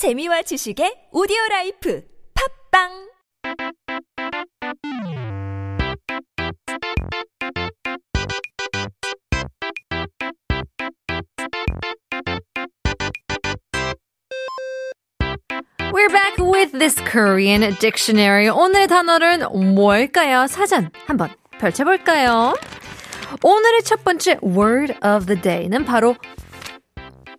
재미와 지식의 오디오 라이프 팝빵 We're back with this Korean dictionary. 오늘의 단어는 뭘까요? 사전 한번 펼쳐볼까요? 오늘의 첫 번째 word of the day는 바로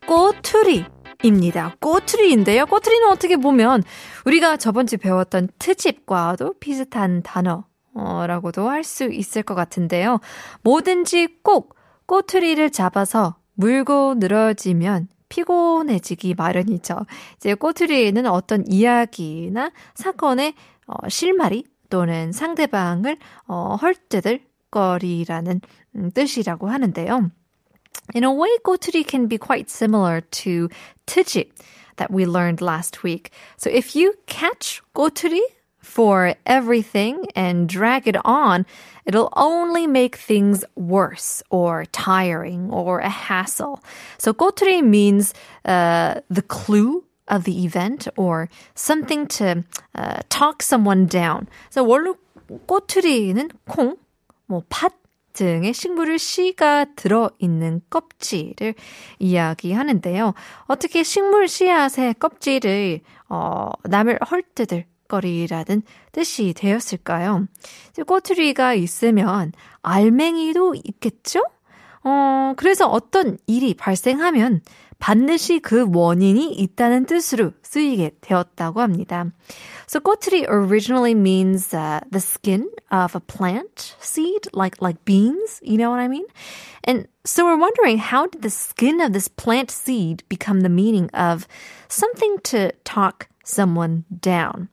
꼬투리 입니다. 꼬투리인데요. 꼬투리는 어떻게 보면 우리가 저번 주 배웠던 트집과도 비슷한 단어라고도 할 수 있을 것 같은데요. 뭐든지 꼭 꼬투리를 잡아서 물고 늘어지면 피곤해지기 마련이죠. 이제 꼬투리에는 어떤 이야기나 사건의 어, 실마리 또는 상대방을 어, 헐뜯을 거리라는 음, 뜻이라고 하는데요. In a way, 꼬투리 can be quite similar to 트집 that we learned last week. So if you catch 꼬투리 for everything and drag it on, it'll only make things worse or tiring or a hassle. So 꼬투리 means uh, the clue of the event or something to uh, talk someone down. So 원래 꼬투리는 콩, 뭐 팥, 등의 식물을 씨가 들어있는 껍질을 이야기하는데요. 어떻게 식물 씨앗의 껍질을 어, 남을 헐뜯을 거리라는 뜻이 되었을까요? 꼬투리가 있으면 알맹이도 있겠죠? 어, 그래서 어떤 일이 발생하면 반드시 그 원인이 있다는 뜻으로 쓰이게 되었다고 합니다. So 꼬투리 originally means uh, the skin of a plant seed, like like beans. You know what I mean? And so we're wondering how did the skin of this plant seed become the meaning of something to talk someone down?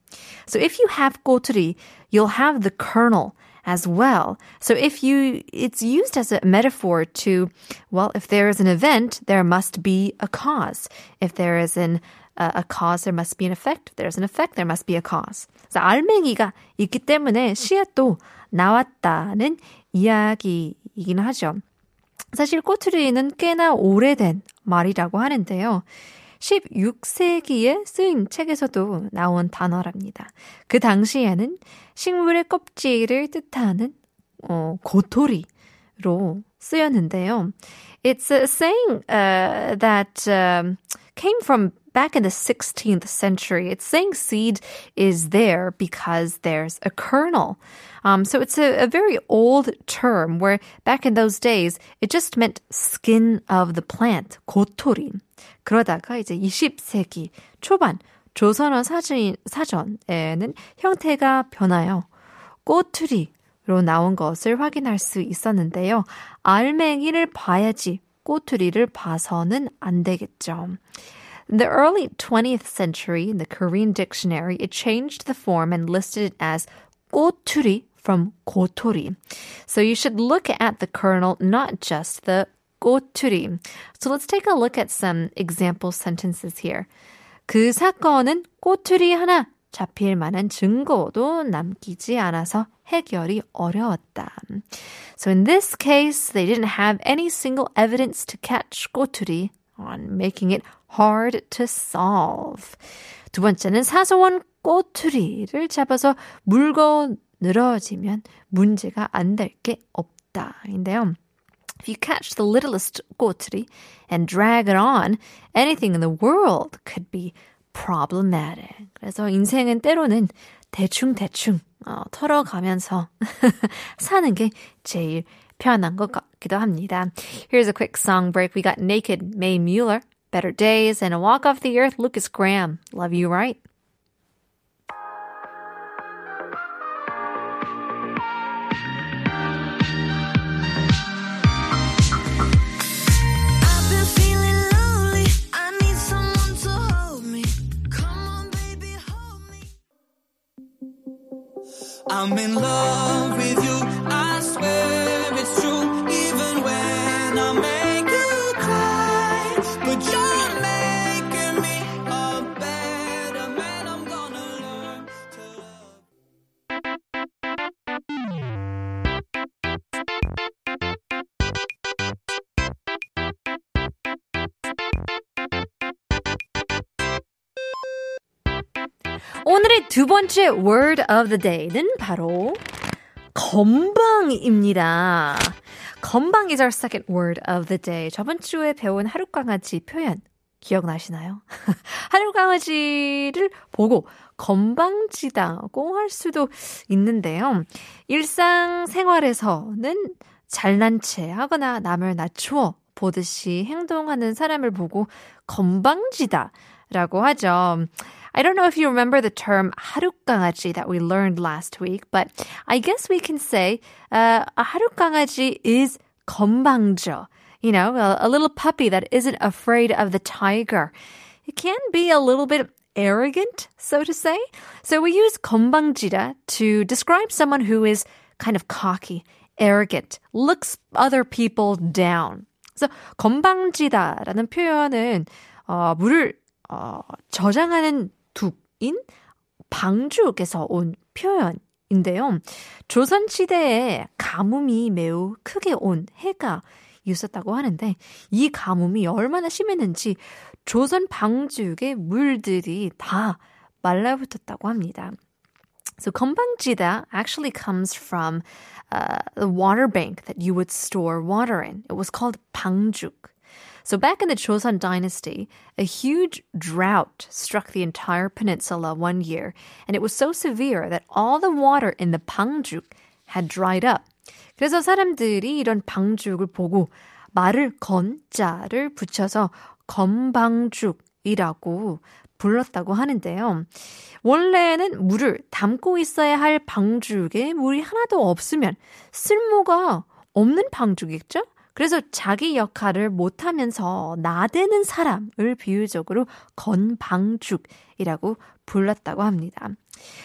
So if you have 꼬투리, you'll have the kernel as well. So if you, it's used as a metaphor to, well, if there is an event, there must be a cause. If there is an a cause, there must be an effect. If there's an effect, there must be a cause. 그래서 알맹이가 있기 때문에 씨앗도 나왔다는 이야기이긴 하죠. 사실 꼬투리는 꽤나 오래된 말이라고 하는데요. 16세기에 쓰인 책에서도 나온 단어랍니다. 그 당시에는 식물의 껍질을 뜻하는 어, 고토리로 쓰였는데요. It's a saying uh, that um, came from back in the 16th century. It's saying seed is there because there's a kernel. Um, so it's a, a, very old term where back in those days it just meant skin of the plant, 고토리. 그러다가 이제 20세기 초반 조선어 사전, 사전에는 형태가 변하여 꼬투리로 나온 것을 확인할 수 있었는데요. 알맹이를 봐야지 꼬투리를 봐서는 안 되겠죠. In the early 20th century, in the Korean dictionary, it changed the form and listed it as 꼬투리 from 고토리. So you should look at the kernel, not just the 꼬투리. So let's take a look at some example sentences here. 그 사건은 꼬투리 하나 잡힐 만한 증거도 남기지 않아서 해결이 어려웠다. So in this case, they didn't have any single evidence to catch 꼬투리 on making it hard to solve. 두 번째는 사소한 꼬투리를 잡아서 물고 늘어지면 문제가 안 될 게 없다인데요. If you catch the littlest gotri and drag it on, anything in the world could be problematic. 그래서 인생은 때로는 대충 어, 털어가면서 사는 게 제일 편한 것 같기도 합니다. Here's a quick song break. We got Neiked, Mae Muller, Better Days, and A Walk Off the Earth, Lukas Graham. Love you right. I'm in love 오늘의 두 번째 word of the day는 바로 건방입니다. 건방 is our second word of the day. 저번 주에 배운 하룻강아지 표현 기억나시나요? 하룻강아지를 보고 건방지다고 할 수도 있는데요. 일상생활에서는 잘난 체 하거나 남을 낮추어 보듯이 행동하는 사람을 보고 건방지다 라고 하죠. I don't know if you remember the term 하룻강아지 that we learned last week, but I guess we can say uh, a 하룻강아지 is 건방져. You know, a, a little puppy that isn't afraid of the tiger. It can be a little bit arrogant, so to say. So we use 건방지다 to describe someone who is kind of cocky, arrogant, looks other people down. 그래서 건방지다라는 표현은 어, 물을 어, 저장하는 둑인 방죽에서 온 표현인데요. 조선시대에 가뭄이 매우 크게 온 해가 있었다고 하는데 이 가뭄이 얼마나 심했는지 조선 방죽의 물들이 다 말라붙었다고 합니다. So 건방지다 actually comes from uh, the water bank that you would store water in. It was called 방죽. So back in the Joseon dynasty, a huge drought struck the entire peninsula one year, and it was so severe that all the water in the 방죽 had dried up. 그래서 사람들이 이런 방죽을 보고 말을 건자를 붙여서 건방죽이라고 불렀다고 하는데요. 원래는 물을 담고 있어야 할 방죽에 물이 하나도 없으면 쓸모가 없는 방죽이겠죠? 그래서 자기 역할을 못하면서 나대는 사람을 비유적으로 건방죽이라고 불렀다고 합니다.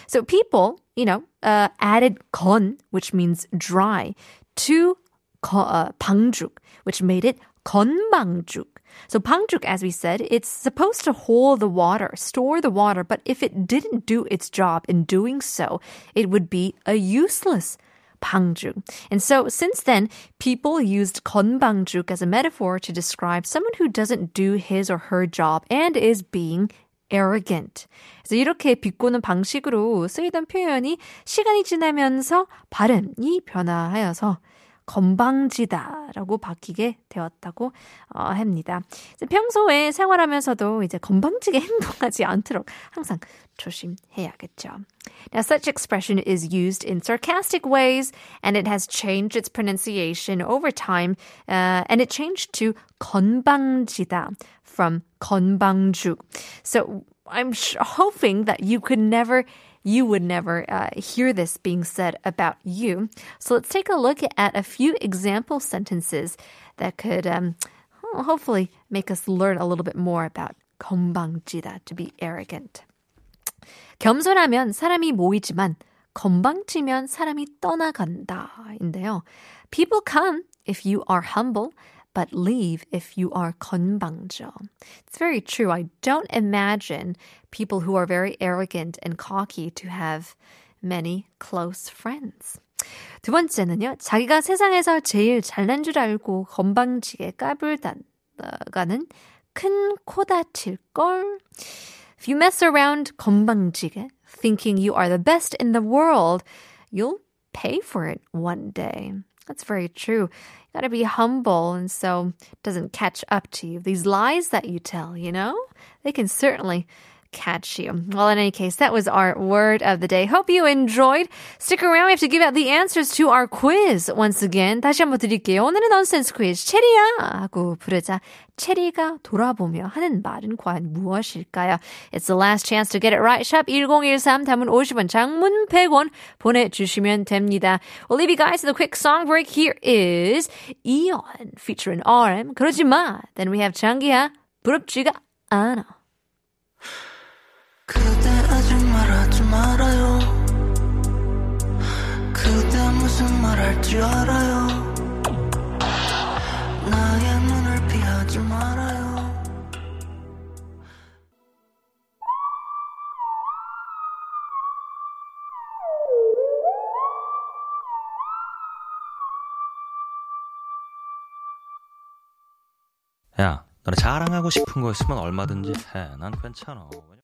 So people, you know, uh, added 건, which means dry, to 거, uh, 방죽, which made it 건방죽. So 방죽, as we said, it's supposed to hold the water, store the water, but if it didn't do its job in doing so, it would be a useless 방죽. And so since then, people used 건방죽 as a metaphor to describe someone who doesn't do his or her job and is being arrogant. 그래서 이렇게 비꼬는 방식으로 쓰이던 표현이 시간이 지나면서 발음이 변화하여서 건방지다라고 바뀌게 되었다고 어, 합니다. 평소에 생활하면서도 이제 건방지게 행동하지 않도록 항상 조심해야겠죠. Now, such expression is used in sarcastic ways, and it has changed its pronunciation over time, uh, and it changed to 건방지다 from 건방죽. So I'm hoping that you could never you would never uh, hear this being said about you. So let's take a look at a few example sentences that could um, hopefully make us learn a little bit more about 건방지다, to be arrogant. 겸손하면 사람이 모이지만 건방지면 사람이 떠나간다인데요. People come if you are humble, but leave if you are 건방져. It's very true. I don't imagine people who are very arrogant and cocky to have many close friends. 두 번째는요, 자기가 세상에서 제일 잘난 줄 알고 건방지게 까불다가는 큰 코다칠걸. If you mess around 건방지게, thinking you are the best in the world, you'll pay for it one day. That's very true. You gotta be humble and so it doesn't catch up to you. These lies that you tell, you know, they can certainly catch you. Well, in any case, that was our word of the day. Hope you enjoyed. Stick around. We have to give out the answers to our quiz once again. 다시 한번 드릴게요. 오늘의 nonsense quiz. 체리야! 하고 부르자. 체리가 돌아보며 하는 말은 과연 무엇일까요? It's the last chance to get it right. Shop 1013 담은 50원, 장문 100원 보내주시면 됩니다. We'll leave you guys with a quick song break. Here is eAeon featuring RM. 그러지 마. Then we have 장기하. 부럽지가 않아. 무슨 말 할지 알아요 나의 눈을 피하지 말아요 야, 너네 자랑하고 싶은 거 있으면 얼마든지 해. 난 괜찮아.